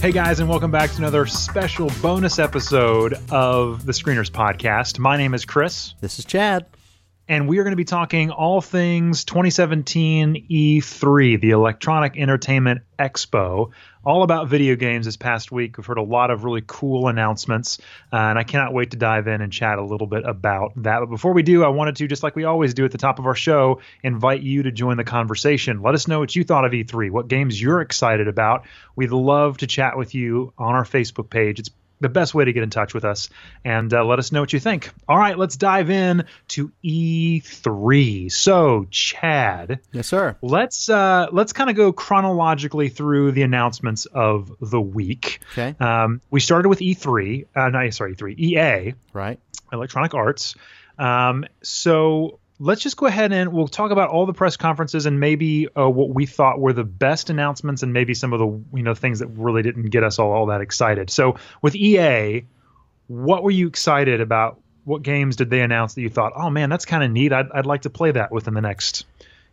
Hey guys, and welcome back to another special bonus episode of the Screeners Podcast. My name is Chris. This is Chad. And we are going to be talking all things 2017 E3, the Electronic Entertainment Expo, all about video games this past week. We've heard a lot of really cool announcements, uh, and I cannot wait to dive in and chat a little bit about that. But before we do, I wanted to, just like we always do at the top of our show, invite you to join the conversation. Let us know what you thought of E3, what games you're excited about. We'd love to chat with you on our Facebook page. It's the best way to get in touch with us and uh, let us know what you think. All right, let's dive in to E3. So, Chad, yes, sir. Let's uh, let's kind of go chronologically through the announcements of the week. Okay. Um, we started with E3. Uh, no, sorry, E3. EA. Right. Electronic Arts. Um, so let's just go ahead and we'll talk about all the press conferences and maybe uh, what we thought were the best announcements and maybe some of the you know things that really didn't get us all, all that excited. So with EA, what were you excited about? What games did they announce that you thought, oh man, that's kind of neat. I'd, I'd like to play that within the next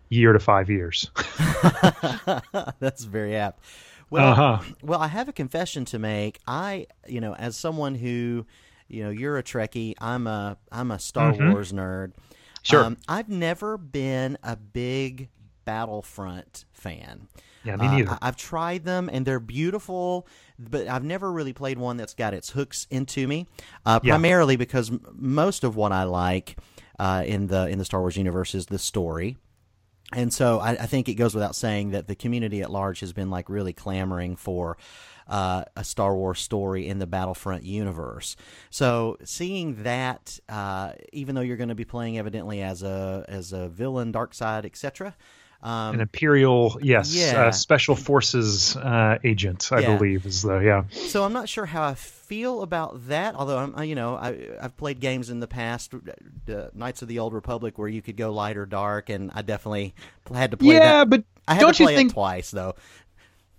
year to five years. that's very apt. Well, uh-huh. well, I have a confession to make. I, you know, as someone who, you know, you're a Trekkie, I'm a I'm a Star Mhm. Wars nerd. Sure. Um, I've never been a big Battlefront fan. yeah, me Uh, neither. I- I've tried them and they're beautiful, but I've never really played one that's got its hooks into me. Uh, Yeah. Primarily because m- most of what I like uh, in the in the Star Wars universe is the story. And so I, I think it goes without saying that the community at large has been like really clamoring for uh, a Star Wars story in the Battlefront universe. So seeing that, uh, even though you're going to be playing evidently as a as a villain, dark side, etc. Um, An Imperial, yes, Yeah. uh, Special Forces uh, agent, I Yeah. believe, is the yeah. So I'm not sure how I feel about that. Although i'm you know I, i've played games in the past, uh, Knights of the Old Republic, where you could go light or dark, and I definitely had to play yeah, that. but I had don't to you play think it twice though.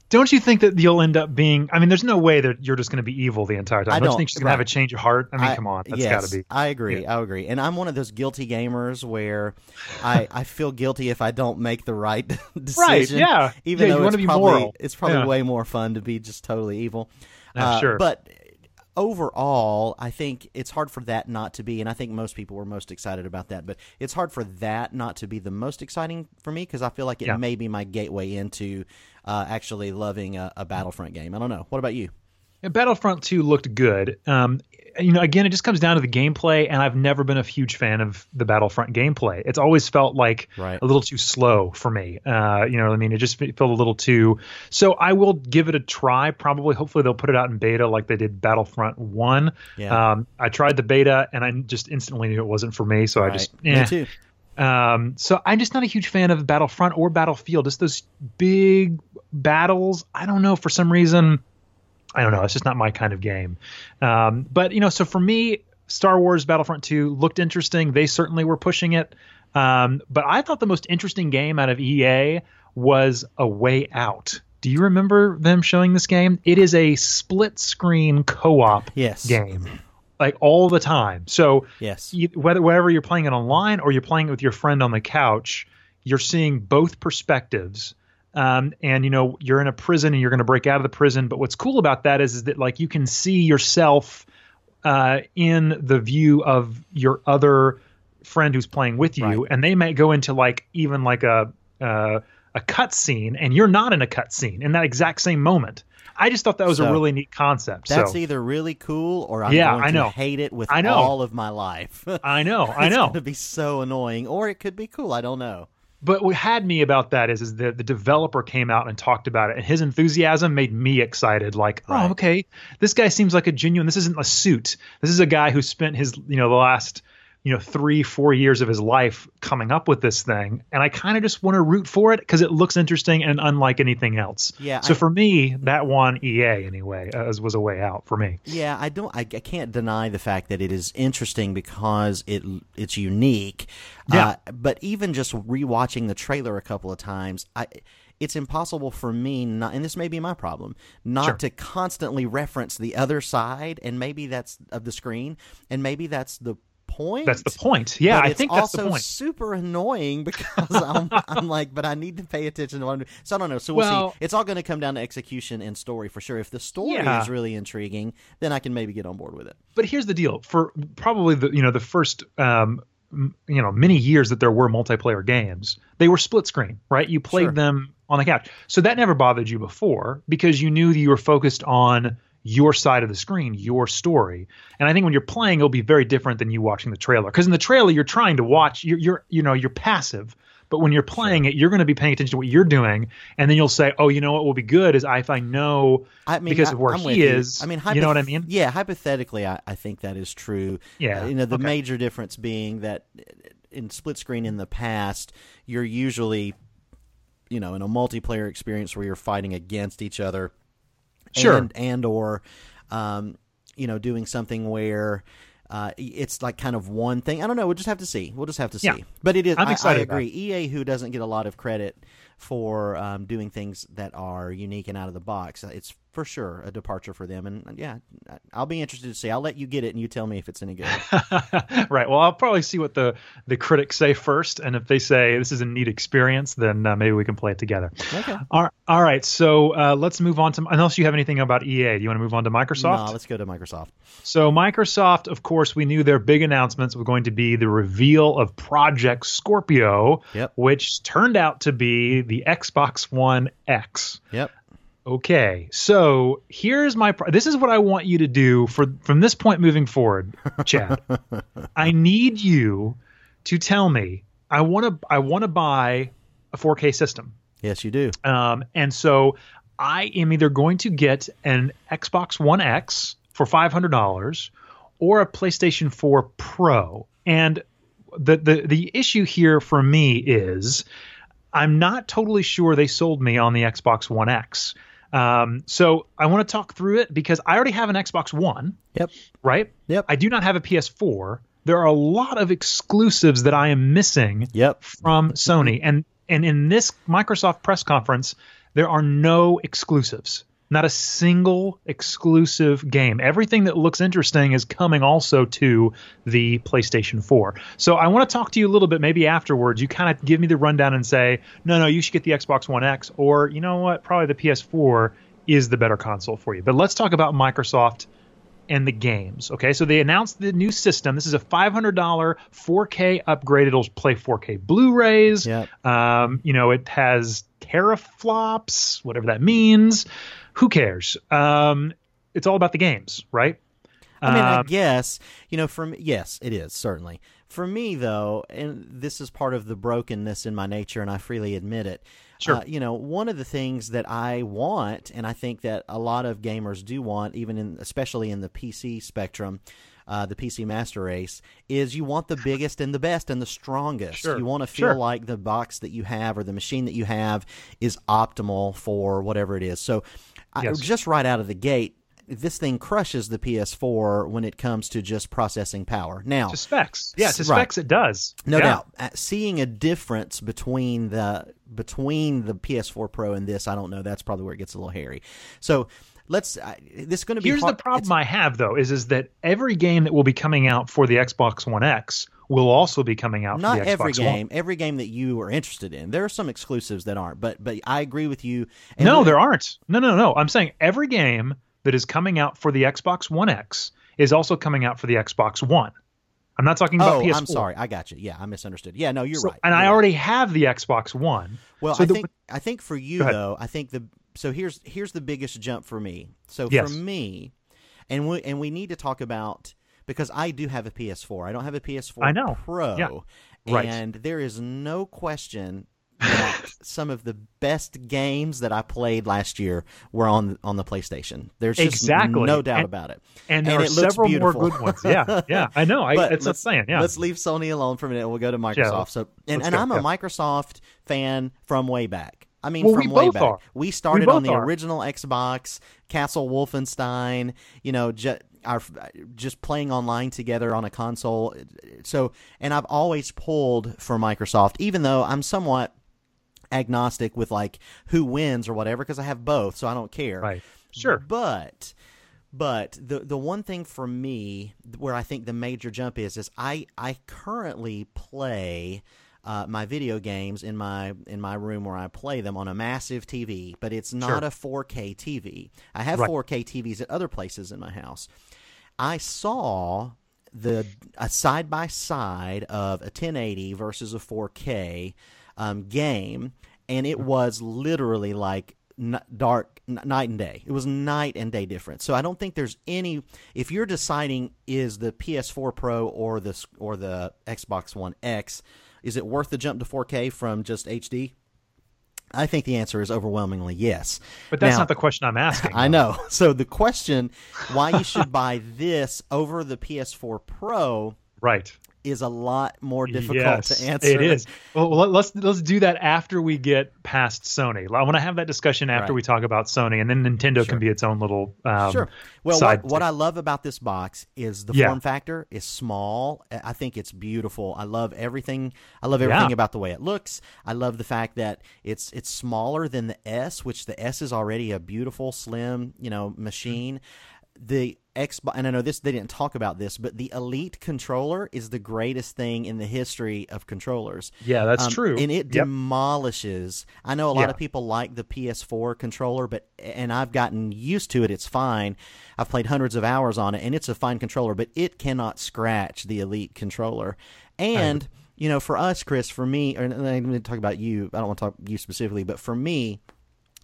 Don't you think that you'll end up being? I mean, there's no way that you're just going to be evil the entire time. I don't, you don't- think she's going to have a change of heart? I mean, I- come on, that's yes, got to be. I agree. I agree. And I'm one of those guilty gamers where I, I feel guilty if I don't make the right decision. Right? Yeah. Even Yeah, you though it's be probably moral. it's probably Yeah. way more fun to be just totally evil. Yeah, Uh, sure. But overall, I think it's hard for that not to be, and I think most people were most excited about that. But it's hard for that not to be the most exciting for me because I feel like it Yeah. may be my gateway into uh, actually loving a, a Battlefront game. I don't know. What about you? Yeah, Battlefront 2 looked good. Um, you know, again, it just comes down to the gameplay, and I've never been a huge fan of the Battlefront gameplay. It's always felt like Right. a little too slow for me. Uh, you know what I mean? It just felt a little too. So I will give it a try. Probably, hopefully, they'll put it out in beta like they did Battlefront 1. Yeah. Um, I tried the beta, and I just instantly knew it wasn't for me. So I Right. just, Me eh. too. Um, so I'm just not a huge fan of Battlefront or Battlefield. Just those big battles. I don't know for some reason. I don't know. It's just not my kind of game. Um, but you know, so for me, Star Wars Battlefront 2 looked interesting. They certainly were pushing it. Um, but I thought the most interesting game out of EA was A Way Out. Do you remember them showing this game? It is a split screen co-op Yes. game, like all the time. So Yes. you, whether whether you're playing it online or you're playing it with your friend on the couch, you're seeing both perspectives. Um, and you know you're in a prison and you're going to break out of the prison. But what's cool about that is, is that like you can see yourself uh, in the view of your other friend who's playing with you, Right. and they might go into like even like a uh, a cut scene, and you're not in a cut scene in that exact same moment. I just thought that was a really neat concept. That's so either really cool or I'm Yeah, going I to know. hate it with I know. all of my life. I know, I it's know. going to be so annoying, or it could be cool. I don't know. But what had me about that is, is that the developer came out and talked about it, and his enthusiasm made me excited. Like, oh, Right. oh, okay, this guy seems like a genuine. This isn't a suit. This is a guy who spent his, you know, the last, you know, three, four years of his life coming up with this thing, and I kind of just want to root for it because it looks interesting and unlike anything else. Yeah, So I- for me, that one EA anyway, as was a way out for me. Yeah, I don't. I, I can't deny the fact that it is interesting because it it's unique. Yeah. Uh, but even just rewatching the trailer a couple of times, I it's impossible for me not, and this may be my problem, not Sure. to constantly reference the other side, and maybe that's of the screen, and maybe that's the point. That's the point. Yeah, I think that's the point. super annoying because I'm, I'm like, but I need to pay attention to what I'm doing. So I don't know. So we'll Well- see. It's all going to come down to execution and story for sure. If the story Yeah. is really intriguing, then I can maybe get on board with it. But here's the deal: for probably the you know the first um, m- you know many years that there were multiplayer games, they were split screen, right? You played Sure. them on the couch, so that never bothered you before because you knew that you were focused on your side of the screen, your story. And I think when you're playing, it'll be very different than you watching the trailer because in the trailer you're trying to watch, you're, you're you know you're passive. But when you're playing it, you're going to be paying attention to what you're doing, and then you'll say, "Oh, you know what will be good is if I know I mean, because I- of where I'm he is." I mean, you know what I mean? Yeah, hypothetically, I, I think that is true. Yeah, Uh, you know, the okay. major difference being that in split screen in the past, you're usually, you know, in a multiplayer experience where you're fighting against each other. Sure. And, and or, um, you know, doing something where. Uh, it's like kind of one thing. I don't know. We'll just have to see. We'll just have to see. Yeah. But it is. I'm I- excited I, about agree. EA, who doesn't get a lot of credit for um, doing things that are unique and out of the box, it's for sure a departure for them. And yeah, I'll be interested to see. I'll let you get it, and you tell me if it's any good. right. Well, I'll probably see what the the critics say first, and if they say this is a neat experience, then uh, maybe we can play it together. Okay. All, all right. So uh, let's move on to unless you have anything about EA. Do you want to move on to Microsoft? No, let's go to Microsoft. So Microsoft, of course, we knew their big announcements were going to be the reveal of Project Scorpio, Yep. which turned out to be the Xbox One X. Yep. Okay, so here's my. Pro- this is what I want you to do for from this point moving forward, Chad. I need you to tell me. I want to. I want to buy a 4K system, Yes, you do. um, and so I am either going to get an Xbox One X for five hundred dollars or a PlayStation 4 Pro. And the the the issue here for me is I'm not totally sure they sold me on the Xbox One X. Um, so I want to talk through it because I already have an Xbox One, Yep. right? Yep. I do not have a PS4. There are a lot of exclusives that I am missing Yep. from Sony, and and in this Microsoft press conference, there are no exclusives. Not a single exclusive game. Everything that looks interesting is coming also to the PlayStation 4. So I want to talk to you a little bit, maybe afterwards. You kind of give me the rundown and say, no, no, you should get the Xbox One X, or you know what, probably the PS4 is the better console for you. But let's talk about Microsoft and the games. Okay, so they announced the new system. This is a $500 4K upgrade. It'll play 4K Blu-rays. Yep. Um, you know, it has teraflops, whatever that means. Who cares? Um, it's all about the games, right? I mean, I Um, guess you know. From yes, it is certainly for me though, and this is part of the brokenness in my nature, and I freely admit it. Sure. Uh, you know, one of the things that I want, and I think that a lot of gamers do want, even in especially in the PC spectrum, uh, the PC master race, is you want the biggest and the best and the strongest. Sure. You want to feel Sure. like the box that you have or the machine that you have is optimal for whatever it is. So, I, Yes. just right out of the gate, this thing crushes the PS4 when it comes to just processing power. Now, to specs. Yeah, to right. specs it does. no Yeah. doubt, uh, seeing a difference between the between the PS4 Pro and this, I don't know. That's probably where it gets a little hairy. So let's. Uh, this is going to be Here's hard- the problem it's- I have though is is that every game that will be coming out for the Xbox One X will also be coming out Not for the every Xbox One. game. Every game that you are interested in. There are some exclusives that aren't, but but I agree with you. And No, there aren't. No, no, no. I'm saying every game that is coming out for the Xbox One X is also coming out for the Xbox One. I'm not talking about Oh, PS4. I'm sorry. I got you. Yeah, I misunderstood. Yeah, no, you're So- right. and You're I right. already have the Xbox One. Well, so I the- think I think for you though, I think the so here's here's the biggest jump for me. So Yes. for me, and we and we need to talk about because I do have a PS4. I don't have a PS4 I know. Pro. Yeah. Right. And there is no question that some of the best games that I played last year were on on the PlayStation. There's just Exactly. no doubt And- about it. and there and are several more good ones. Yeah, yeah, I know. I, it's not let's- saying. Yeah, Let's leave Sony alone for a minute. We'll go to Microsoft. so, and, and go, I'm a yeah. Microsoft fan from way back. I mean, Well, from we way both back. are. We started both on the are. original Xbox, Castle Wolfenstein. You know, ju- our uh, just playing online together on a console. So, and I've always pulled for Microsoft, even though I'm somewhat agnostic with like who wins or whatever because I have both, so I don't care. right. Sure. But But the the one thing for me where I think the major jump is is I I currently play uh, my video games in my in my room where I play them on a massive TV, but it's not Sure. a 4K TV. I have Right. 4K TVs at other places in my house. I saw the a side by side of a 1080 versus a 4K um, game, and it was literally like n- dark n- night and day. It was night and day difference. So I don't think there's any. If you're deciding is the PS4 Pro or the or the Xbox One X, is it worth the jump to 4K from just HD? I think the answer is overwhelmingly yes. But that's Now- not the question I'm asking. I know. So the question why you should buy this over the PS4 Pro Right. Is a lot more difficult yes, to answer. It is. Well, let- let's let's do that after we get past Sony. I want to have that discussion after Right. we talk about Sony, and then Nintendo can be its own little um, Sure. Well, what, what I love about this box is the Yeah. form factor is small. I think it's beautiful. I love everything. I love everything Yeah. about the way it looks. I love the fact that it's it's smaller than the S, which the S is already a beautiful, slim, you know, machine. The Xbox, and I know this they didn't talk about this, but the Elite controller is the greatest thing in the history of controllers. yeah, that's Um, true. And it Yep. demolishes. I know a lot Yeah. of people like the PS4 controller, but and I've gotten used to it. It's fine. I've played hundreds of hours on it, and it's a fine controller, but it cannot scratch the Elite controller. And you know, for us, Chris, for me, or and I'm going to talk about you. I don't want to talk you specifically, but for me,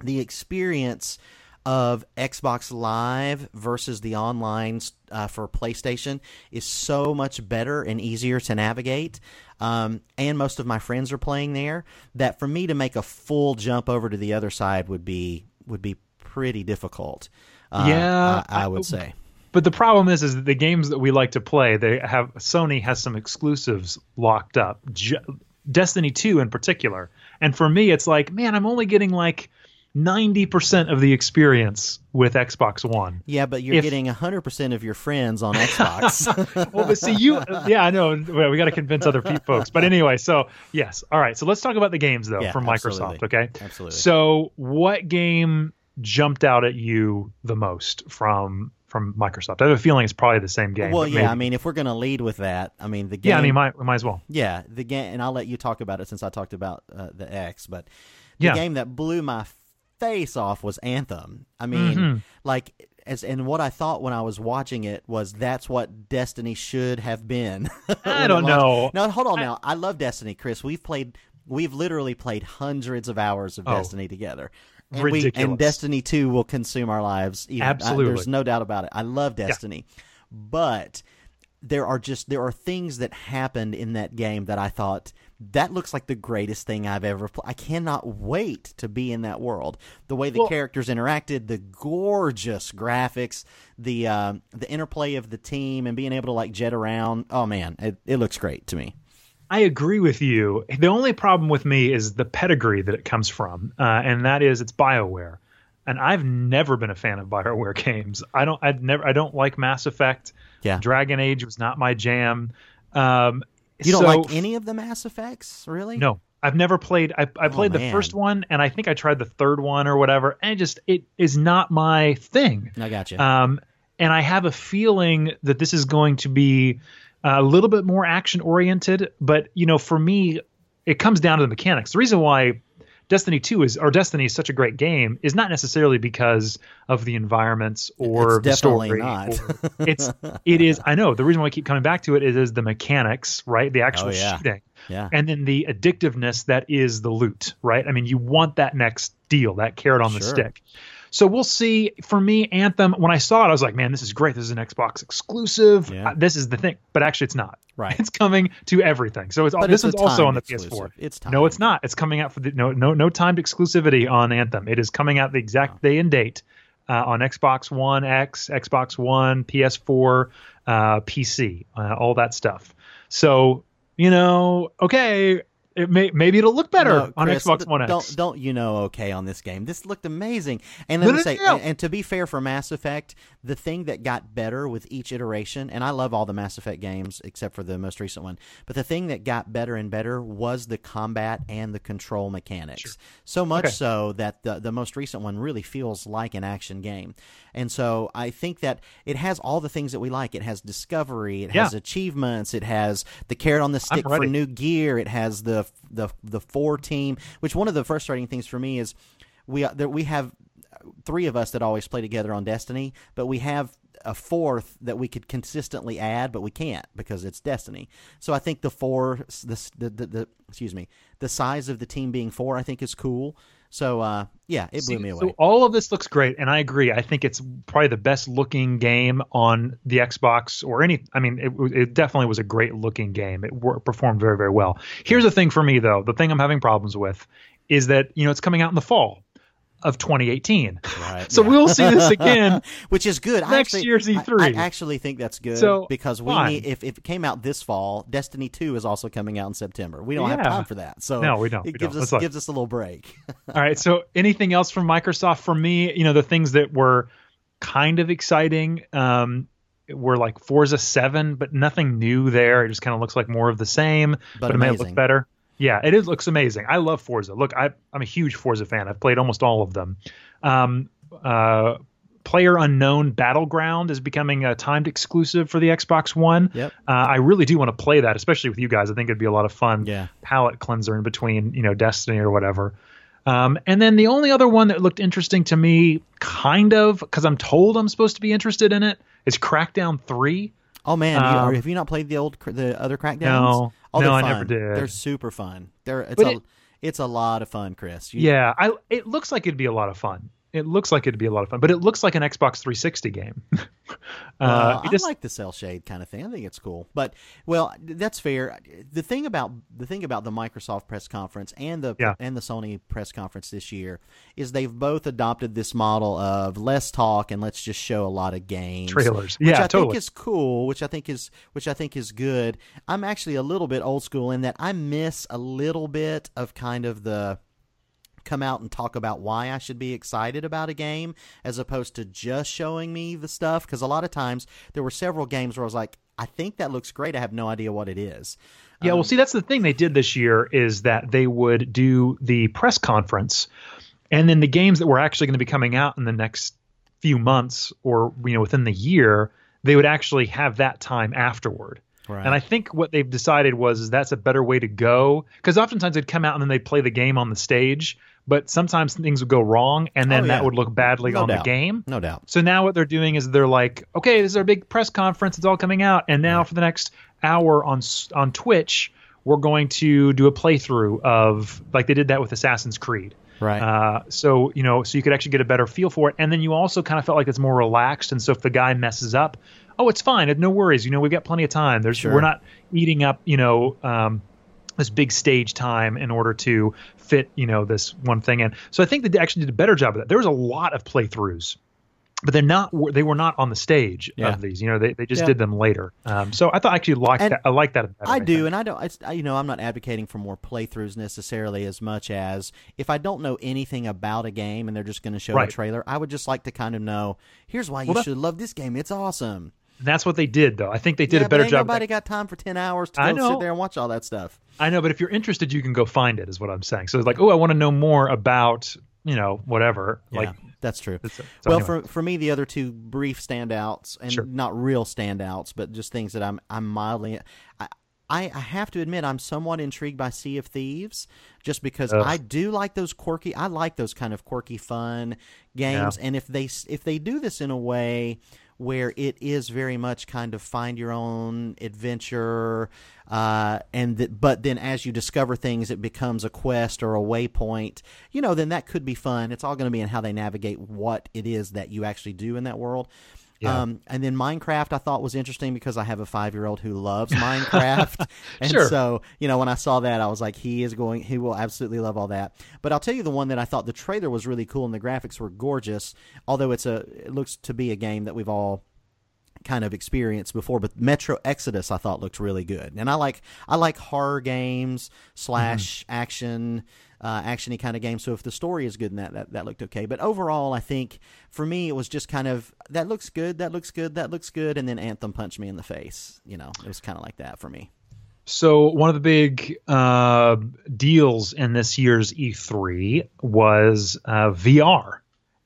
the experience of Xbox Live versus the online uh, for PlayStation is so much better and easier to navigate. Um, and most of my friends are playing there. That for me to make a full jump over to the other side would be would be pretty difficult. Uh, Yeah, I, I would say. But the problem is, is that the games that we like to play, they have Sony has some exclusives locked up. J- Destiny 2 in particular. And for me, it's like, man, I'm only getting like 90% of the experience with Xbox One. Yeah, but you're if- getting hundred percent of your friends on Xbox. Well, but see, you, yeah, I know. We got to convince other folks. But anyway, so yes. All right. So let's talk about the games, though, Yeah, from Microsoft. absolutely. Okay. Absolutely. So, what game jumped out at you the most from from Microsoft? I have a feeling it's probably the same game. well, yeah. maybe- I mean, if we're gonna lead with that, I mean the game. yeah, I mean, might might as well. Yeah, the game, and I'll let you talk about it since I talked about uh, the X. But the Yeah. game that blew my face off was Anthem. I mean, Mm-hmm. like, as and what I thought when I was watching it was that's what Destiny should have been. I don't know. No, hold on now. I love Destiny, Chris. We've played. We've literally played hundreds of hours of Oh. Destiny together. And, we, Ridiculous. and Destiny 2 will consume our lives. Even, I- Absolutely. there's no doubt about it. I love Destiny. But there are just there are things that happened in that game that I thought that looks like the greatest thing I've ever played. I cannot wait to be in that world. The way the Well- characters interacted, the gorgeous graphics, the uh, the interplay of the team, and being able to like jet around. Oh man, it, it looks great to me. I agree with you. The only problem with me is the pedigree that it comes from, uh, and that is it's Bioware. And I've never been a fan of Bioware games. I don't. I'd never. I don't like Mass Effect. Yeah. Dragon Age was not my jam. Um, You don't so- like any of the Mass Effects, really? No, I've never played. I, I played the first one, and I think I tried the third one or whatever, and it just it is not my thing. I got you. Um, and I have a feeling that this is going to be a little bit more action oriented. But you know, for me, it comes down to the mechanics. The reason why Destiny 2 is or Destiny is such a great game is not necessarily because of the environments or It's the definitely story. not. it's it is. I know the reason why I keep coming back to it is, is the mechanics, right? The actual Oh, yeah. shooting yeah. and then the addictiveness that is the loot, right? I mean, you want that next deal, that carrot on the stick. So we'll see. For me, Anthem, when I saw it, I was like, man, this is great. This is an Xbox exclusive. Yeah. Uh, this is the thing. But actually, it's not. Right. It's coming to everything. So it's all, this it's one's also on the PS4. It's It's no, it's not. It's coming out for the no no no timed exclusivity on Anthem. It is coming out the exact day and date uh, on Xbox One X, Xbox One, PS4, uh, PC, uh, all that stuff. So you know, okay, it may maybe it'll look better No, on Chris, Xbox One X. Don't don't you know? Okay, on this game, this looked amazing. And let me say. And, and to be fair for Mass Effect, the thing that got better with each iteration, and I love all the Mass Effect games except for the most recent one, but the thing that got better and better was the combat and the control mechanics. So much Okay. so that the the most recent one really feels like an action game. And so I think that it has all the things that we like. It has discovery. It Yeah. has achievements. It has the carrot on the stick for new gear. It has the the the four team. Which one of the frustrating things for me is we uh, there, we have three of us that always play together on Destiny, but we have a fourth that we could consistently add, but we can't because it's Destiny. So I think the four, the the, the, the excuse me, the size of the team being four, I think is cool. So uh, yeah, it blew See, me away. So all of this looks great, and I agree. I think it's probably the best looking game on the Xbox or any. I mean, it, it definitely was a great looking game. It wor- performed very, very well. Here's the thing for me, though. The thing I'm having problems with is that you know it's coming out in the fall of 2018. Right, so yeah. we'll see this again. which is good. Next actually, year's I- E3. I, actually think that's good So, because we fine. need. If, if it came out this fall, Destiny Two is also coming out in September. We don't have time for that. So No, we don't. It We gives don't. us gives us a little break. All right. So anything else from Microsoft for me? You know, the things that were kind of exciting um, were like Forza 7, but nothing new there. It just kind of looks like more of the same, but, it may look better. Yeah, it is, looks amazing. I love Forza. Look, I, I'm a huge Forza fan. I've played almost all of them. Um, uh, Player Unknown Battleground is becoming a timed exclusive for the Xbox One. Yep. Uh, I really do want to play that, especially with you guys. I think it'd be a lot of fun Yeah. palate cleanser in between, you know, Destiny or whatever. Um, and then the only other one that looked interesting to me, kind of, because I'm told I'm supposed to be interested in it, is Crackdown 3. Oh man, you, Um, have you not played the old the other Crackdowns? No. oh, No, I never did. They're super fun. They're it's But a it- it's a lot of fun, Chris. You- Yeah, I, it looks like it'd be a lot of fun. It looks like it'd be a lot of fun, but it looks like an Xbox 360 game. uh, Well, it I just- like the cell shade kind of thing. I think it's cool. But well, that's fair. The thing about the thing about the Microsoft press conference and the Yeah. and the Sony press conference this year is they've both adopted this model of less talk and let's just show a lot of games. Trailers. Which Yeah, I think totally. is cool, which I think is which I think is good. I'm actually a little bit old school in that I miss a little bit of kind of the come out and talk about why I should be excited about a game as opposed to just showing me the stuff. Because a lot of times there were several games where I was like, I think that looks great. I have no idea what it is. Yeah, Um, well, see, that's the thing they did this year is that they would do the press conference, and then the games that were actually going to be coming out in the next few months or you know within the year, they would actually have that time afterward. Right. And I think what they've decided was is that's a better way to go because oftentimes they'd come out and then they'd play the game on the stage, but sometimes things would go wrong, and then Oh, that would look badly No on doubt. the game. No doubt. So now what they're doing is they're like, okay, this is our big press conference. It's all coming out, and now for the next hour on on Twitch, we're going to do a playthrough of like they did that with Assassin's Creed. Right. Uh, so you know, so you could actually get a better feel for it, and then you also kind of felt like it's more relaxed. And so if the guy messes up, oh, it's fine. No worries. You know, we've got plenty of time. There's Sure. we're not eating up. You know. Um, this big stage time in order to fit, you know, this one thing in. So I think they actually did a better job of that. There was a lot of playthroughs but they're not they were not on the stage Yeah. of these you know they, they just Yeah. did them later um, so i thought I actually liked And that i like that better, I do, think. and I don't. It's, I- you know, I'm not advocating for more playthroughs necessarily as much as if I don't know anything about a game and they're just going to show Right. a trailer, I would just like to kind of know. Here's why you Well, should love this game. It's awesome. And that's what they did though i think they did yeah, a better job Nobody got time for ten hours to I go know. sit there and watch all that stuff. i know but if you're interested you can go find it is what i'm saying so it's like oh i want to know more about you know whatever like yeah, that's true. it's- so well, anyway. for for me, the other two brief standouts, and Sure. not real standouts, but just things that I'm I'm mildly. I, I have to admit I'm somewhat intrigued by Sea of Thieves, just because Ugh. I do like those quirky. I like those kind of quirky, fun games, and if they if they do this in a way where it is very much kind of find your own adventure, uh, and but then as you discover things, it becomes a quest or a waypoint. You know, then that could be fun. It's all going to be in how they navigate what it is that you actually do in that world. Yeah. Um, and then Minecraft, I thought was interesting because I have a five year old who loves Minecraft, and Sure. so you know when I saw that, I was like, he is going, he will absolutely love all that. But I'll tell you the one that I thought the trailer was really cool and the graphics were gorgeous, although it's a, it looks to be a game that we've all kind of experience before, but Metro Exodus I thought looked really good, and I like I like horror games slash Mm-hmm. action. Uh, actiony kind of game. So if the story is good in that, that, that looked okay. But overall, I think for me it was just kind of that looks good, that looks good, that looks good, and then Anthem punched me in the face. You know, it was kind of like that for me. So one of the big uh, deals in this year's E3 was uh, VR,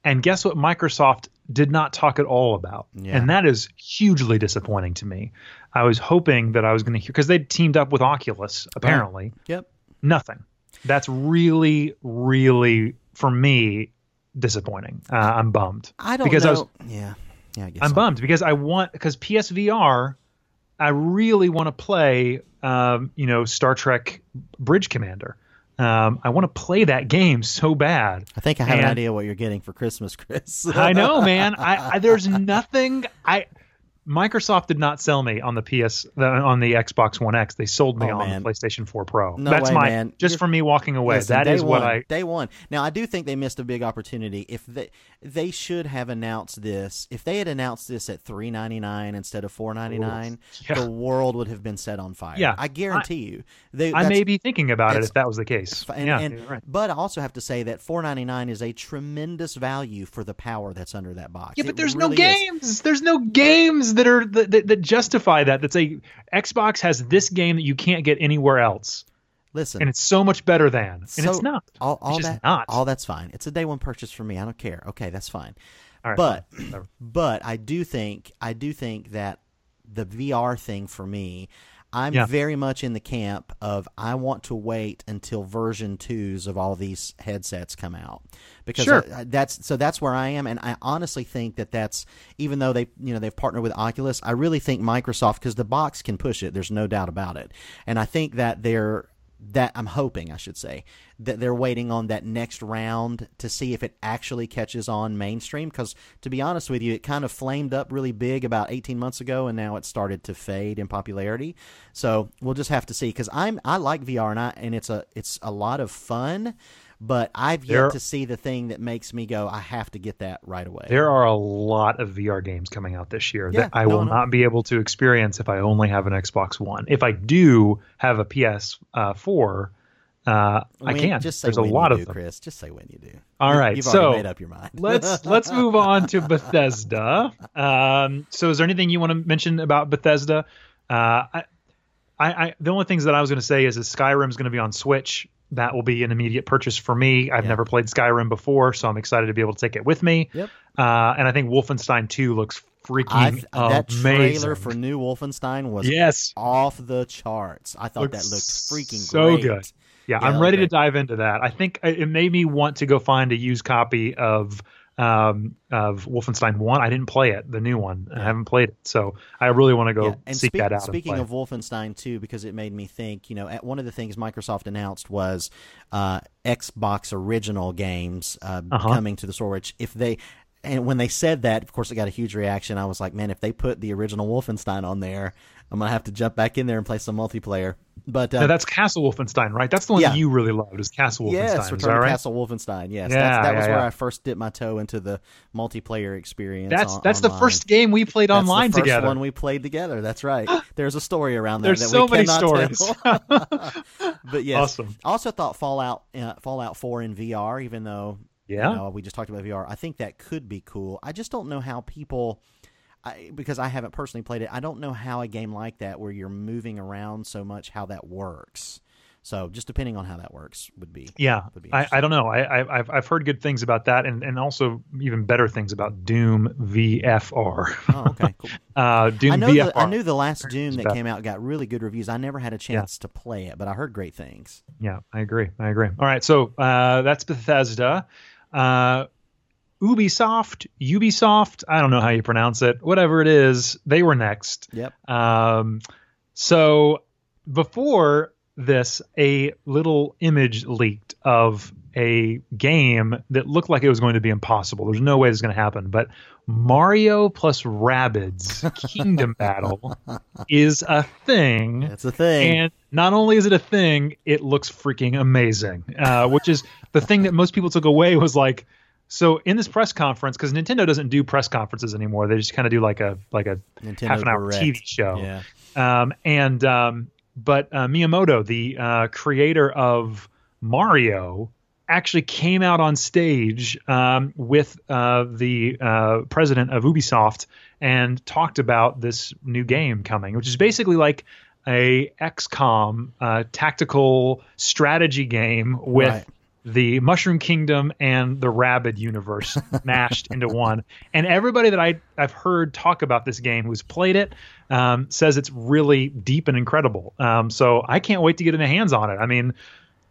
and guess what? Microsoft did not talk at all about, Yeah. and that is hugely disappointing to me. I was hoping that I was going to hear because they teamed up with Oculus. Apparently, Yep. nothing. That's really, really for me disappointing. Uh, I'm bummed. I don't because know. I was yeah. Yeah. I guess I'm so. bummed because I want because PSVR, I really want to play, um, you know, Star Trek Bridge Commander. Um, I want to play that game so bad. I think I have an idea what you're getting for Christmas, Chris. I know, man. I, I there's nothing. I Microsoft did not sell me on the PS the- on the Xbox One X. They sold me Oh, on man. the PlayStation 4 Pro. No That's way, my man. just You're- for me walking away. Listen, that is what I day one. Now I do think they missed a big opportunity. If they they should have announced this, if they had announced this at three ninety nine instead of four ninety nine, Yeah. the world would have been set on fire. Yeah. I guarantee you. They, I may be thinking about it if that was the case. and, yeah, and- right. but I also have to say that four ninety nine is a tremendous value for the power that's under that box. Yeah, It but there's really no is. games. There's no games that are that, that, that justify that. That's a Xbox has this game that you can't get anywhere else, Listen, and it's so much better than. And So, it's not. all, all it's just that, not. all that's fine. It's a day one purchase for me. I don't care. Okay, that's fine. All right, but fine. But I do think I do think that the VR thing for me, I'm Yeah. very much in the camp of I want to wait until version twos of all these headsets come out because Sure. I- that's so that's where I am, and I honestly think that that's even though they you know they've partnered with Oculus, I really think Microsoft because the box can push it. There's no doubt about it, and I think that they're that I'm hoping I should say that they're waiting on that next round to see if it actually catches on mainstream. Because to be honest with you it kind of flamed up really big about 18 months ago and now it started to fade in popularity. So we'll just have to see. Because I'm I like VR and I and it's a it's a lot of fun but I've yet There- to see the thing that makes me go I have to get that right away There are a lot of VR games coming out this year Yeah, that I no, will no. not be able to experience if I only have an Xbox One. If I do have a PS4, uh, I When- can. just say There's a lot you of do, them. Chris just say when you do All You- right, you've so made up your mind let's let's move on to Bethesda. Um, so, is there anything you want to mention about Bethesda? Uh, I, I, I the only things that I was going to say is that Skyrim's going to be on Switch. That will be an immediate purchase for me. I've Yeah. never played Skyrim before, so I'm excited to be able to take it with me. Yep. Uh, and I think Wolfenstein 2 looks I freaking th- that amazing. trailer for new Wolfenstein was yes, off the charts. I thought that looked freaking so great. good. yeah, Yeah, I'm ready to dive into that. I think it made me want to go find a used copy of um, of Wolfenstein One. I didn't play it, the new one. I haven't played it, so I really want to go Yeah, and seek speak- that out. speaking of. Wolfenstein 2, because it made me think, you know, at one of the things Microsoft announced was uh, Xbox original games uh, Uh-huh. coming to the store. Which, if they and when they said that, of course, it got a huge reaction. I was like, man, if they put the original Wolfenstein on there, I'm gonna have to jump back in there and play some multiplayer. But uh, that's Castle Wolfenstein, right? That's the one Yeah. that you really loved. Is Castle Wolfenstein? Yes, Return to right? Castle Wolfenstein. Yes, Yeah, that's, that was yeah, where. I first dipped my toe into the multiplayer experience. That's on- that's the first game we played online. That's online the first together. one we played together. That's right. There's a story around that. There's that so we many cannot stories. but yes, Awesome. I also thought Fallout uh, Fallout 4 in VR, even though Yeah. you know, we just talked about VR. I think that could be cool. I just don't know how people. I, because I haven't personally played it, I don't know how a game like that, where you're moving around so much, how that works. So, just depending on how that works, would be Yeah, would be I, I don't know. I, I, I've I've heard good things about that, and, and also even better things about Doom VFR. Oh, okay, cool. uh, Doom I know VFR. the, I knew the last Doom that came out got really good reviews. I never had a chance to play it, but I heard great things. Yeah, I agree. I agree. All right, so uh, that's Bethesda. Uh, Ubisoft, Ubisoft, I don't know how you pronounce it. Whatever it is, they were next. Yep. Um, so before this, a little image leaked of a game that looked like it was going to be impossible. There's no way this is going to happen, but Mario plus Rabbids Kingdom Battle is a thing. That's a thing. And not only is it a thing, it looks freaking amazing. Uh, which is the thing that most people took away was like, so in this press conference, because Nintendo doesn't do press conferences anymore, they just kind of do like a like a Nintendo half an hour Direct. TV show. Yeah. Um, and um, but uh, Miyamoto, the uh, creator of Mario, actually came out on stage um, with uh, the uh, president of Ubisoft and talked about this new game coming, which is basically like a XCOM uh, tactical strategy game with. The Mushroom Kingdom and the Rabbid universe mashed into one. And everybody that I, I've heard talk about this game who's played it um, says it's really deep and incredible. Um, so I can't wait to get my hands on it. I mean,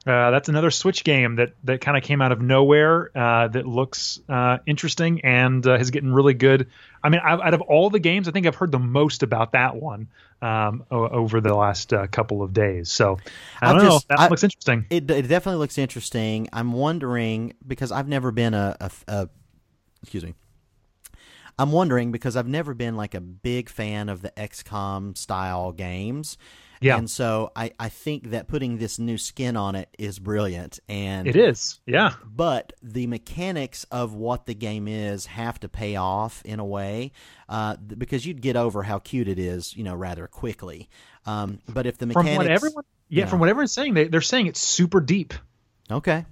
uh, that's another Switch game that that kind of came out of nowhere uh, that looks uh, interesting and uh, is getting really good. I mean, I've, out of all the games, I think I've heard the most about that one um, o- over the last uh, couple of days. So I I've don't know. just- That I- looks interesting. It, it definitely looks interesting. I'm wondering because I've never been a, a, a excuse me. I'm wondering because I've never been like a big fan of the XCOM style games. Yeah. And so I, I think that putting this new skin on it is brilliant. And It is. Yeah. but the mechanics of what the game is have to pay off in a way uh, because you'd get over how cute it is, you know, rather quickly. Um, but if the From mechanics, what everyone, yeah, Yeah. from what everyone's saying, they, they're saying it's super deep. okay,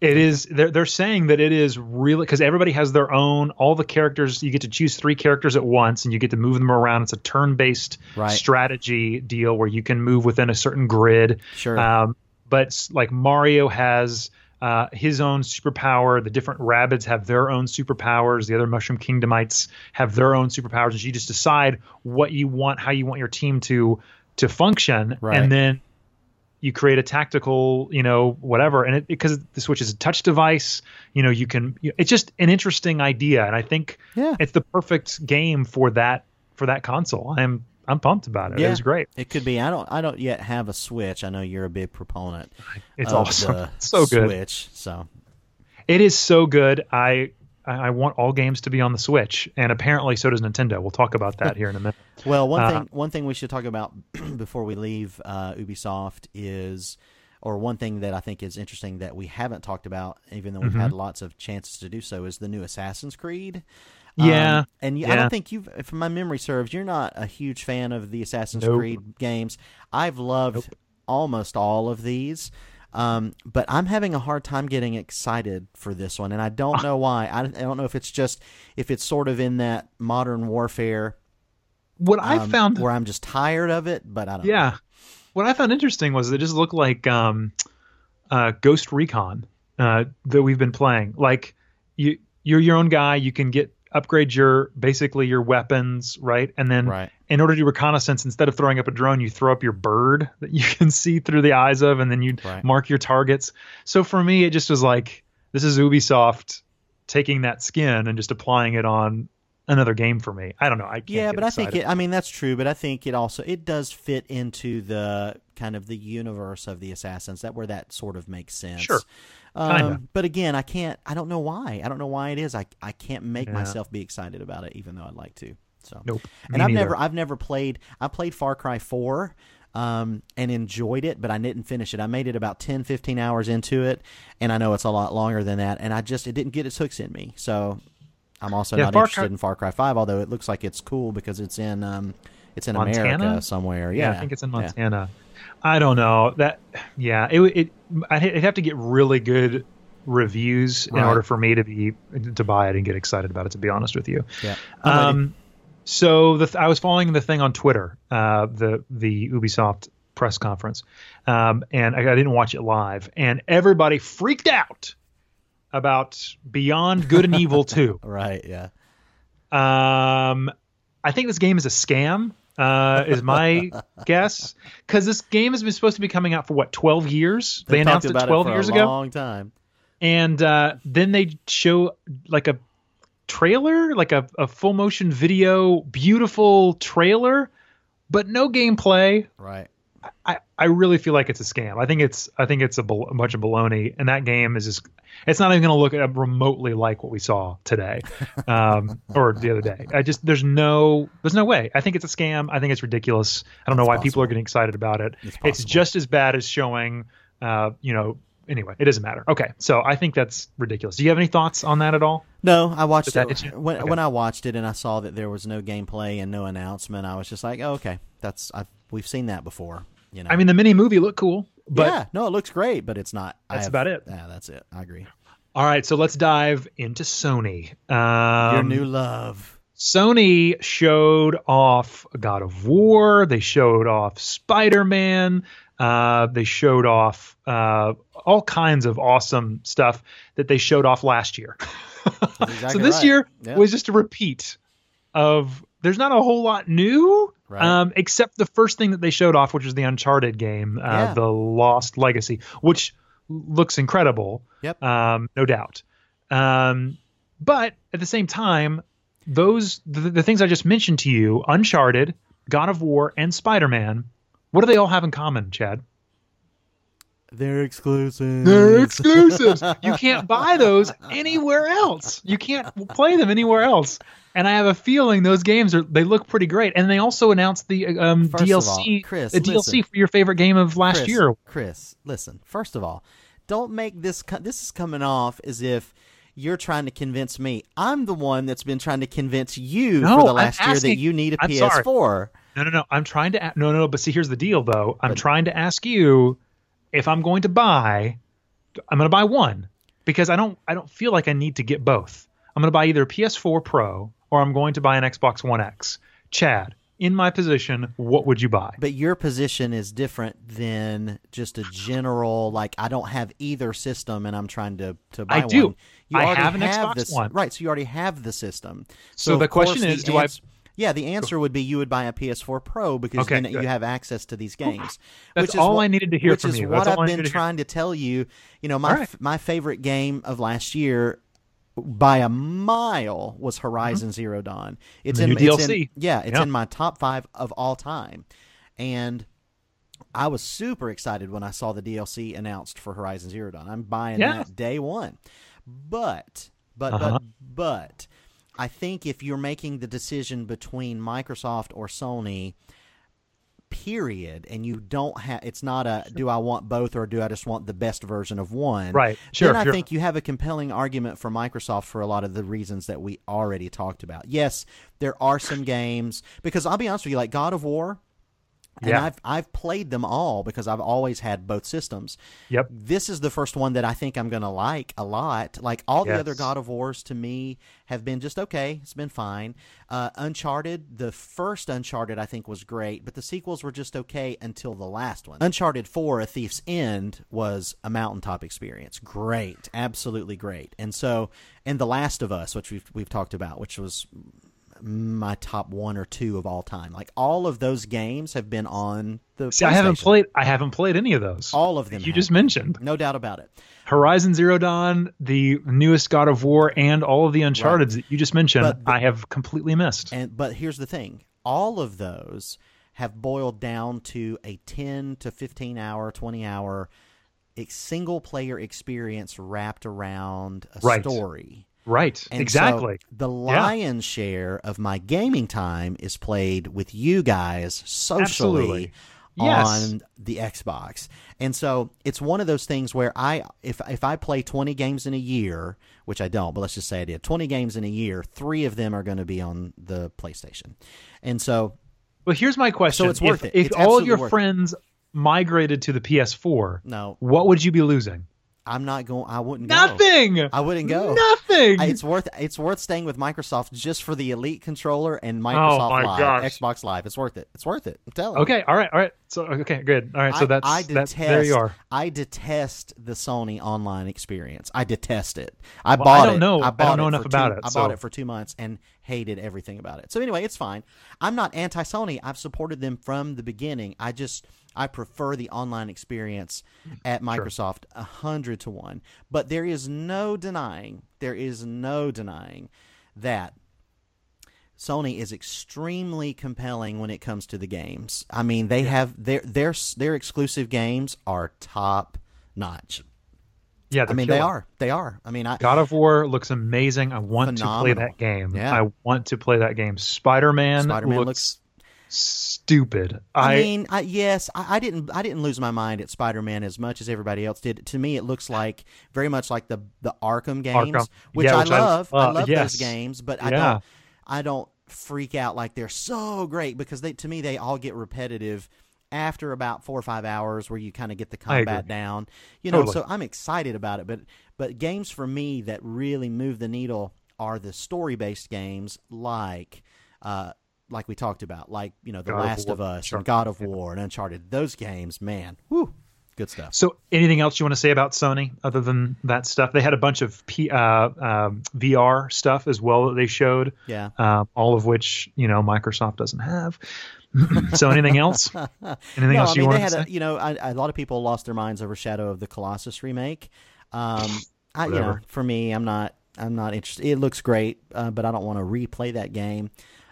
It is. They're they're saying that it is really because everybody has their own. All the characters you get to choose three characters at once, and you get to move them around. It's a turn-based Right. strategy deal where you can move within a certain grid. Sure. Um, but like Mario has uh, his own superpower. The different rabbits have their own superpowers. The other Mushroom Kingdomites have their own superpowers, and you just decide what you want, how you want your team to to function, Right. and then you create a tactical, you know, whatever. And it because the Switch is a touch device, you know, you can. You, it's just an interesting idea, and I think Yeah. it's the perfect game for that for that console. I'm I'm pumped about it. Yeah. It was great. It could be. I don't. I don't yet have a Switch. I know you're a big proponent. It's awesome. so good. Switch. So It is so good. I I want all games to be on the Switch, and apparently so does Nintendo. We'll talk about that here in a minute. Well, one Uh, thing. One thing we should talk about before we leave uh, Ubisoft is. Or one thing that I think is interesting that we haven't talked about, even though we've Mm-hmm. had lots of chances to do so, is the new Assassin's Creed. Yeah, Um, and you, I don't think you've, if my memory serves, you're not a huge fan of the Assassin's Nope. Creed games. I've loved almost all of these, um, but I'm having a hard time getting excited for this one, and I Ah. don't know why. I, I don't know if it's just if it's sort of in that modern warfare What I um, found, where I'm just tired of it, but I don't. know. yeah, what I found interesting was it just looked like um, uh, Ghost Recon uh, that we've been playing. Like you, you're your own guy. You can get upgrade your basically your weapons, right? And then Right. in order to do reconnaissance, instead of throwing up a drone, you throw up your bird that you can see through the eyes of, and then you Right. mark your targets. So for me, it just was like this is Ubisoft taking that skin and just applying it on another game for me. I don't know. I can't Yeah, but I think it. I mean, that's true. But I think it also it does fit into the kind of the universe of the assassins. That where that sort of makes sense. Sure. Um, but again, I can't. I don't know why. I don't know why it is. I I can't make Yeah. myself be excited about it, even though I'd like to. So Nope. And Me I've neither. never I've never played. I played Far Cry Four. Um, and enjoyed it, but I didn't finish it. I made it about 10, 15 hours into it, and I know it's a lot longer than that. And I just it didn't get its hooks in me. So I'm also Yeah, not Far interested Cry- in Far Cry Five, although it looks like it's cool because it's in um, it's in Montana? America somewhere. Yeah, Yeah, I think it's in Yeah. Montana. I don't know that. Yeah, it it I'd have to get really good reviews in order for me to be to buy it and get excited about it. To be honest with you. Yeah. I'm with you. Um, so the th- I was following the thing on Twitter, uh, the the Ubisoft press conference, um, and I, I didn't watch it live, and everybody freaked out about Beyond Good and Evil Two. Right. Yeah. Um, I think this game is a scam. Uh, is my guess because this game has been supposed to be coming out for what twelve years? They, They announced it about twelve for years a ago, long time. and uh, then they show like a trailer, like a, a full motion video, beautiful trailer, but no gameplay. Right. I, I really feel like it's a scam. I think it's I think it's a, bal- a bunch of baloney, and that game is just it's not even going to look at remotely like what we saw today, um, or the other day. I just there's no there's no way. I think it's a scam. I think it's ridiculous. I don't know why It's people are getting excited about it. It's It's just as bad as showing, uh, you know, anyway, it doesn't matter. Okay, so I think that's ridiculous. Do you have any thoughts on that at all? No, I watched that it when Okay. when I watched it and I saw that there was no gameplay and no announcement. I was just like, oh, okay, that's I've, we've seen that before. You know, I mean, the mini movie looked cool, but yeah, no, it looks great, but it's not. That's have- about it. Yeah, that's it. I agree. all right. So let's dive into Sony. Um, Your new love. Sony showed off God of War. They showed off Spider Man. Uh, they showed off uh, all kinds of awesome stuff that they showed off last year. so this right. year Yeah. was just a repeat of. There's not a whole lot new, Right. um, except the first thing that they showed off, which was the Uncharted game, uh, Yeah. the Lost Legacy, which looks incredible Yep. um, no doubt. Um, but at the same time, those the, the things I just mentioned to you, Uncharted, God of War, and Spider Man, what do they all have in common, Chad? They're exclusive. They're exclusives. you can't buy those anywhere else. You can't play them anywhere else. And I have a feeling those games are they look pretty great. And they also announced the um, DLC, all, Chris, the DLC listen. for your favorite game of last Chris, year. Chris, listen. First of all, don't make this. Co- this is coming off as if you're trying to convince me. I'm the one that's been trying to convince you No, for the I'm last year that you need a I'm. PS4. No, no, no. I'm trying to. a- No, no, no. But see, here's the deal, though. I'm trying to ask you if I'm going to buy. I'm going to buy one because I don't. I don't feel like I need to get both. I'm going to buy either a PS4 Pro or I'm going to buy an Xbox One X. Chad, in my position, what would you buy? But your position is different than just a general like I don't have either system and I'm trying to to buy I do. one. You I have an Xbox this, One. Right, so you already have the system. So the question is, the do I- Yeah, the answer would be you would buy a PS4 Pro because Okay, then good. you have access to these games. That's which is all what- I needed to hear which from is you. what That's all I I've been to trying to tell you. You know, my right. f- my favorite game of last year by a mile was Horizon Zero Dawn. It's The in it's in- DLC. yeah, it's Yeah. in my top five of all time, and I was super excited when I saw the DLC announced for Horizon Zero Dawn. I'm buying that day one. But but Uh-huh. but but I think if you're making the decision between Microsoft or Sony, period, and you don't have it's not a do I want both or do I just want the best version of one? Right. Sure, Then I sure. think you have a compelling argument for Microsoft for a lot of the reasons that we already talked about. Yes, there are some games because I'll be honest with you, like God of War. And Yeah. I've I've played them all because I've always had both systems. Yep. This is the first one that I think I'm going to like a lot. Like all the Yes. other God of Wars to me have been just okay. It's been fine. Uh, Uncharted, the first Uncharted I think was great, but the sequels were just okay until the last one. Uncharted 4 A Thief's End was a mountaintop experience. Great. Absolutely great. And so and The Last of Us, which we've we've talked about, which was my top one or two of all time. Like all of those games have been on the. See, I haven't played. I haven't played any of those. all of them. you have. just mentioned no doubt about it. Horizon Zero Dawn, the newest God of War, and all of the Uncharted that you just mentioned. But I have completely missed. And but here's the thing: all of those have boiled down to a ten to fifteen hour, twenty hour single player experience wrapped around a Right. story. Right. And exactly. so the lion's share of my gaming time is played with you guys socially Absolutely. Yes. on the Xbox. And so it's one of those things where I if if I play 20 games in a year, which I don't, but let's just say I did 20 games in a year, 3 of them are going to be on the PlayStation. And so Well, here's my question: So it's worth if, it. If It's all of your worth it. friends migrated to the PS4, no, what would you be losing? I'm not going I wouldn't go. Nothing. I wouldn't go. Nothing. I- It's worth it's worth staying with Microsoft just for the Elite controller and oh Microsoft Oh my Live, gosh. Xbox Live. It's worth it. It's worth it. I'm telling you. okay. All right. All right. So okay. Good. All right. So I- that's I detest, there you are. I detest the Sony online experience. I detest it. I Well, I bought don't it. know. I I bought don't know enough about two, it, I bought it for two months and hated everything about it. So anyway, it's fine. I'm not anti Sony. I've supported them from the beginning. I just I prefer the online experience mm-hmm. at Microsoft a hundred to one. But there is no denying. There is no denying that Sony is extremely compelling when it comes to the games. I mean, they have their their their exclusive games are top notch. Yeah. I mean, they are. They are. I mean, I God of War looks amazing. I want to play that game. Yeah. I want to play that game. Spider Man Spider-Man looks, looks- stupid. I, I, mean, I, yes, I, I didn't. I didn't lose my mind at Spider Man as much as everybody else did. To me, it looks like very much like the the Arkham games, Arkham. which Yeah, I which I- love. I uh, love yes. those games, but I Yeah. don't. I don't freak out like they're so great because they to me they all get repetitive after about four or five hours where you kind of get the combat down. You know, Totally. so I'm excited about it. But but games for me that really move the needle are the story based games like. Uh, like we talked about, like you know, The God Last War, of Us, and God of yeah. War, and Uncharted. Those games, man, whoo, good stuff. so anything else you want to say about Sony other than that stuff? They had a bunch of P, uh, um, VR stuff as well that they showed. Yeah. um, all of which you know Microsoft doesn't have. so anything else? Anything no, else I you mean want they to had say? a, you know I, a lot of people lost their minds over Shadow of the Colossus remake. Um, I, you know, for me, I'm not I'm not interested. It looks great, uh, but I don't want to replay that game.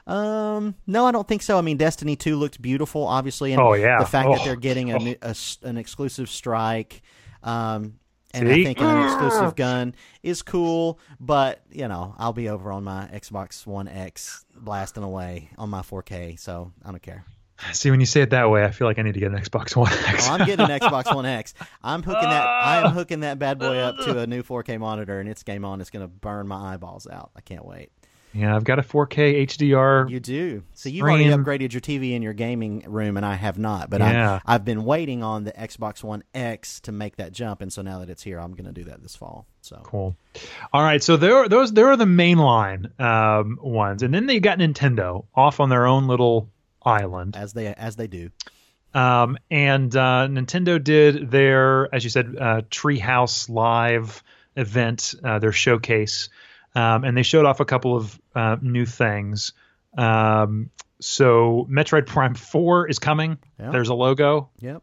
Um, no, I don't think so. I mean, Destiny Two looked beautiful, obviously, and Oh, yeah. the fact that Oh. they're getting a, Oh. new, a s- an exclusive strike. Um, and See? I think an exclusive gun is cool, but you know, I'll be over on my Xbox One X blasting away on my 4K, so I don't care. See, when you say it that way, I feel like I need to get an Xbox One X. Oh, I'm getting an Xbox One X. I'm hooking that. I am hooking that bad boy up to a new 4K monitor, and it's game on. It's going to burn my eyeballs out. I can't wait. Yeah, I've got a 4K HDR. You do. So you've already upgraded your TV in your gaming room, and I have not. But Yeah. I, I've been waiting on the Xbox One X to make that jump, and so now that it's here, I'm going to do that this fall. So Cool. All right, so there are those. There are the mainline um, ones, and then they got Nintendo off on their own little island. as they as they do. Um, and uh, Nintendo did their, as you said, uh, Treehouse Live event, uh, their showcase, um, and they showed off a couple of uh, new things. Um, so Metroid Prime Four is coming. Yeah. There's a logo. Yep.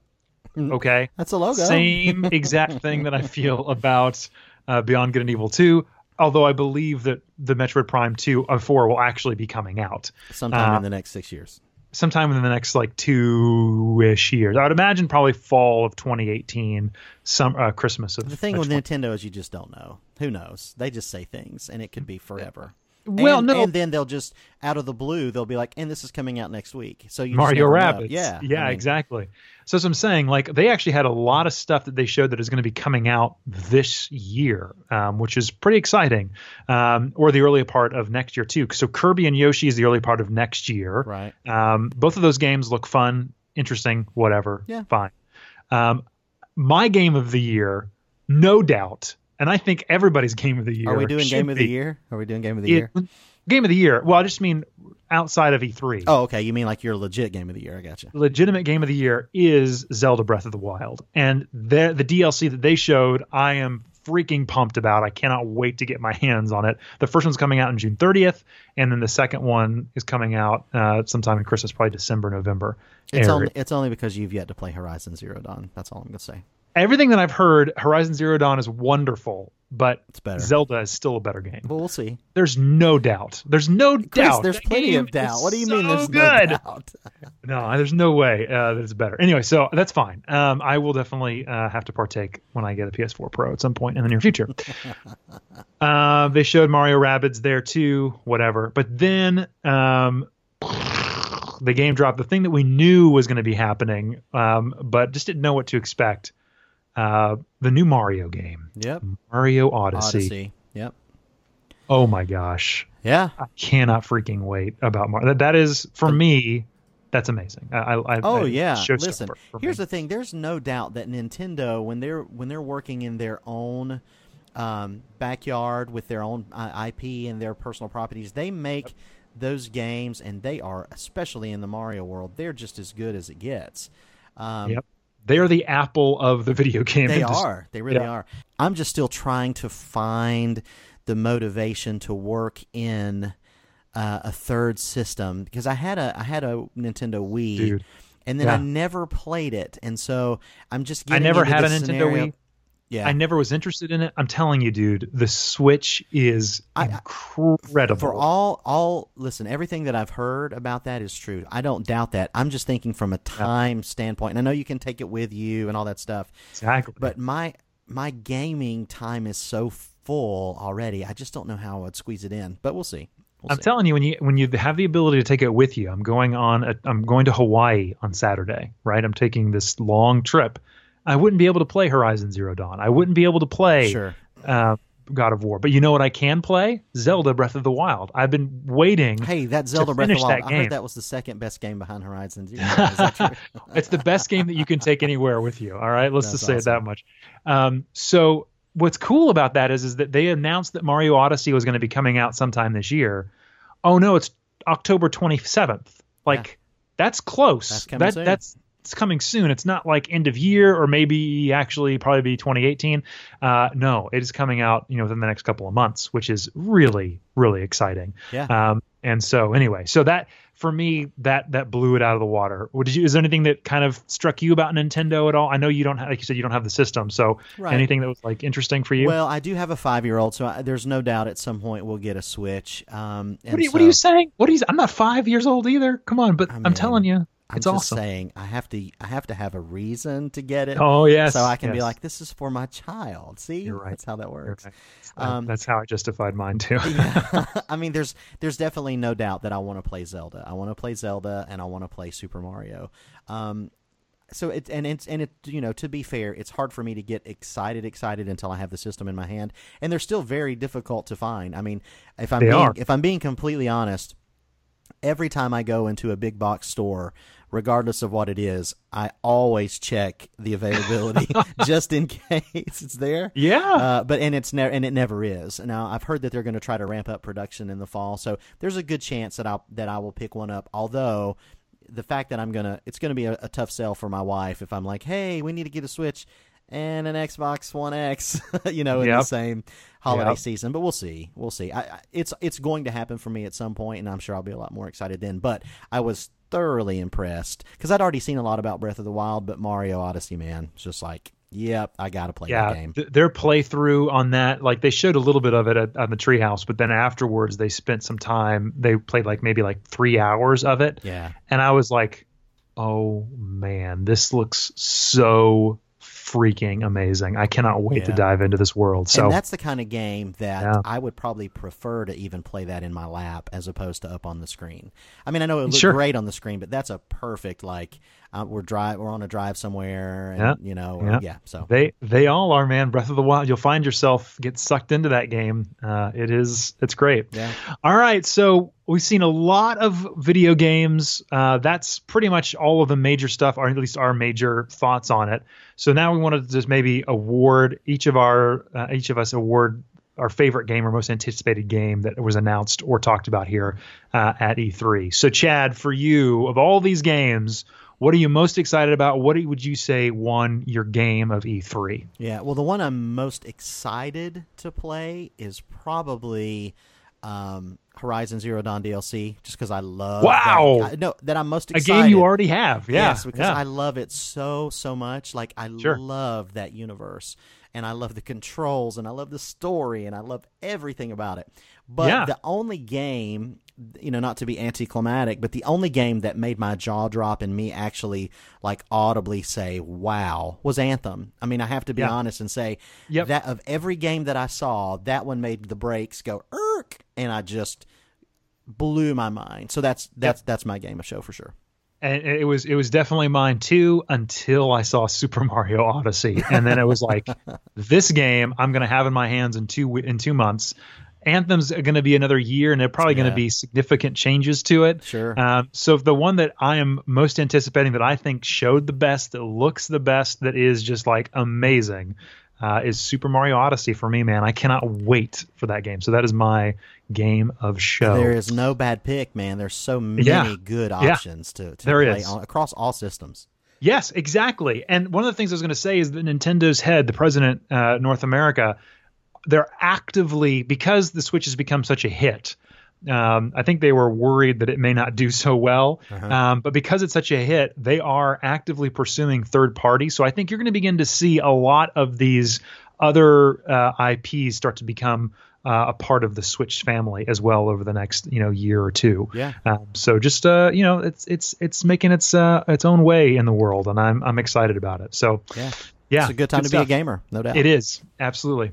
Okay. That's a logo. Same exact thing that I feel about uh, Beyond Good and Evil 2. Although I believe that the Metroid Prime 2 or 4 will actually be coming out Sometime Uh, in the next six years. sometime in the next like two ish years. I would imagine probably fall of 2018, some uh, Christmas of The thing with Nintendo is you just don't know. Who knows? They just say things, and it could be forever. Well, and, no. and then they'll just out of the blue they'll be like, "And this is coming out next week." So you Mario. Rabbids. yeah, yeah, I mean, exactly. So as I'm saying, like they actually had a lot of stuff that they showed that is going to be coming out this year, um, which is pretty exciting, um, or the early part of next year too. So Kirby and Yoshi is the early part of next year. Right. Um, both of those games look fun, interesting, whatever. Yeah. Fine. Um, my game of the year, no doubt, and I think everybody's game of the year. Are we doing game of the be- year? Are we doing game of the it- year? Game of the year. Well, I just mean outside of E3. Oh, okay. You mean like your legit game of the year? I got you. legitimate game of the year is Zelda Breath of the Wild. And the the DLC that they showed, I am freaking pumped about. I cannot wait to get my hands on it. The first one's coming out on June 30th, and then the second one is coming out uh, sometime in Christmas, probably December, November. It's only it's only because you've yet to play Horizon Zero Dawn. That's all I'm gonna say. Everything that I've heard, Horizon Zero Dawn is wonderful, but. Zelda is still a better game. But we'll see. There's no doubt. There's no Chris, doubt. there's That plenty of doubt. What do you mean? There's good. no doubt. No, there's no way uh, that it's better. Anyway, so that's fine. Um, I will definitely uh, have to partake when I get a PS4 Pro at some point in the near future. uh, they showed Mario Rabbids there too, whatever. But then um, the game dropped. The thing that we knew was going to be happening, um, but just didn't know what to expect. Uh, the new Mario game, Yep. Mario Odyssey. Odyssey. Yep. Oh my gosh, Yeah. I cannot freaking wait about Mario. That, that is for me. That's amazing. I, I, Oh I, yeah. Listen, for here's me. the thing. There's no doubt that Nintendo, when they're when they're working in their own um, backyard with their own uh, IP and their personal properties, they make those games, and they are, especially in the Mario world, they're just as good as it gets. Um, Yep. They are the Apple of the video game They industry. are. They really Yeah. are. I'm just still trying to find the motivation to work in uh, a third system because I had a I had a Nintendo Wii, Dude. and then I never played it, and so I'm just. I never had a Nintendo scenario- Wii. Yeah, I never was interested in it. I'm telling you, dude, the Switch is I- incredible. for all all listen everything that i've heard about that is true i don't doubt that i'm just thinking from a time standpoint and i know you can take it with you and all that stuff exactly. but my my gaming time is so full already i just don't know how i'd squeeze it in but we'll see We'll I'm see. telling you, when you when you have the ability to take it with you, I'm going on. A, I'm going to Hawaii on Saturday. Right, I'm taking this long trip. I wouldn't be able to play Horizon Zero Dawn. I wouldn't be able to play Sure. uh, God of War. But you know what? I can play Zelda Breath of the Wild. I've been waiting. Hey, that Zelda Breath of the Wild. I heard that was the second best game behind Horizon Zero. Is that true? it's the best game that you can take anywhere with you. All right, let's That's just say it that much. Um, so what's cool about that is is that they announced that Mario Odyssey was going to be coming out sometime this year. Oh no, it's October 27th. Like that's close. That's that that's it's coming soon. It's not like end of year or maybe actually probably be 2018. Uh, no, it is coming out you know within the next couple of months, which is really really exciting. Yeah. Um, and so anyway, so that for me that that blew it out of the water. What did you? Is there anything that kind of struck you about Nintendo at all? I know you don't have, like you said, you don't have the system. So Right. anything that was like interesting for you? Well, I do have a five-year-old, so I, there's no doubt at some point we'll get a Switch. Um, what are you, so what are you saying? What are you? I'm not five years old either. Come on, but I I'm mean, telling you, I'm it's just awesome. saying I have to I have to have a reason to get it. Oh yes, so I can be like, this is for my child. See, You're right. That's how that works. right. Um, that's how I justified mine too. Yeah. I mean, there's there's definitely no doubt that I want to play Zelda. I want to play Zelda, and I want to play Super Mario. Um, so it and it's and it you know to be fair, it's hard for me to get excited excited until I have the system in my hand, and they're still very difficult to find. I mean, if I'm They being, are. if I'm being completely honest, every time I go into a big box store, regardless of what it is, I always check the availability just in case it's there. yeah. Uh, but and it's never and it never is. Now I've heard that they're going to try to ramp up production in the fall, so there's a good chance that I that I will pick one up. Although the fact that I'm gonna it's gonna be a, a tough sell for my wife if I'm like, hey, we need to get a Switch and an Xbox One X, you know, in the same holiday Yep. season. But we'll see, we'll see. I, I, it's it's going to happen for me at some point, and I'm sure I'll be a lot more excited then. But I was thoroughly impressed because I'd already seen a lot about Breath of the Wild, but Mario Odyssey, man, it's just like, yep, I got to play yeah, that game. th- their playthrough on that, like they showed a little bit of it at, on the treehouse, but then afterwards they spent some time. They played like maybe like three hours of it, Yeah. and I was like, "Oh man, this looks so freaking amazing! I cannot wait to dive into this world." So and that's the kind of game that Yeah. I would probably prefer to even play that in my lap as opposed to up on the screen. I mean, I know it looks Sure. great on the screen, but that's a perfect like uh, we're drive we're on a drive somewhere, and Yeah. you know, Yeah. yeah. So they they all are, man. Breath of the Wild. You'll find yourself get sucked into that game. Uh, it is it's great. yeah, All right, so we've seen a lot of video games. Uh, that's pretty much all of the major stuff, or at least our major thoughts on it. So now we wanted to just maybe award each of our uh, each of us award our favorite game or most anticipated game that was announced or talked about here uh, at E3. So Chad, for you, of all these games, what are you most excited about? What would you say won your game of E E3? yeah. Well, the one I'm most excited to play is probably. Um, Horizon Zero Dawn DLC, just because I love Wow. that, I, no, that I'm most excited. A game you already have, yeah, Yes, because yeah. I love it so so much. Like I Sure. love that universe, and I love the controls, and I love the story, and I love everything about it. But Yeah. the only game, you know, not to be anticlimactic, but the only game that made my jaw drop and me actually like audibly say "Wow" was Anthem. I mean, I have to be Yeah. honest and say Yep. that of every game that I saw, that one made the brakes go "irk," and I just blew my mind. So that's that's that's my game of show for sure. and it was it was definitely mine too until I saw Super Mario Odyssey, and then it was like this game I'm going to have in my hands in two in two months. Anthem's going to be another year, and there are probably going to be significant changes to it. Sure. Um, so the one that I am most anticipating, that I think showed the best, that looks the best, that is just like amazing, uh, is Super Mario Odyssey for me, man. I cannot wait for that game. So that is my game of show. There is no bad pick, man. There's so many Yeah. good Yeah. options to, to There play on, across all systems. Yes, exactly. And one of the things I was going to say is that Nintendo's head, the president, uh, North America, they're actively because the Switch has become such a hit. Um, I think they were worried that it may not do so well, um, but because it's such a hit, they are actively pursuing third parties. So I think you're going to begin to see a lot of these other uh, IPs start to become uh, a part of the Switch family as well over the next you know year or two. Yeah. Um, so just uh, you know, it's it's it's making its uh, its own way in the world, and I'm I'm excited about it. So Yeah. yeah, It's a good time to be a gamer, no doubt. It is absolutely.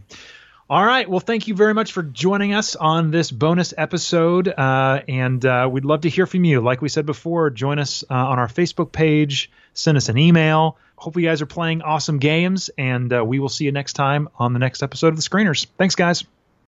All right. Well, thank you very much for joining us on this bonus episode. Uh, and uh, we'd love to hear from you. Like we said before, join us uh, on our Facebook page, send us an email. Hope you guys are playing awesome games, and uh, we will see you next time on the next episode of The Screeners. Thanks, guys.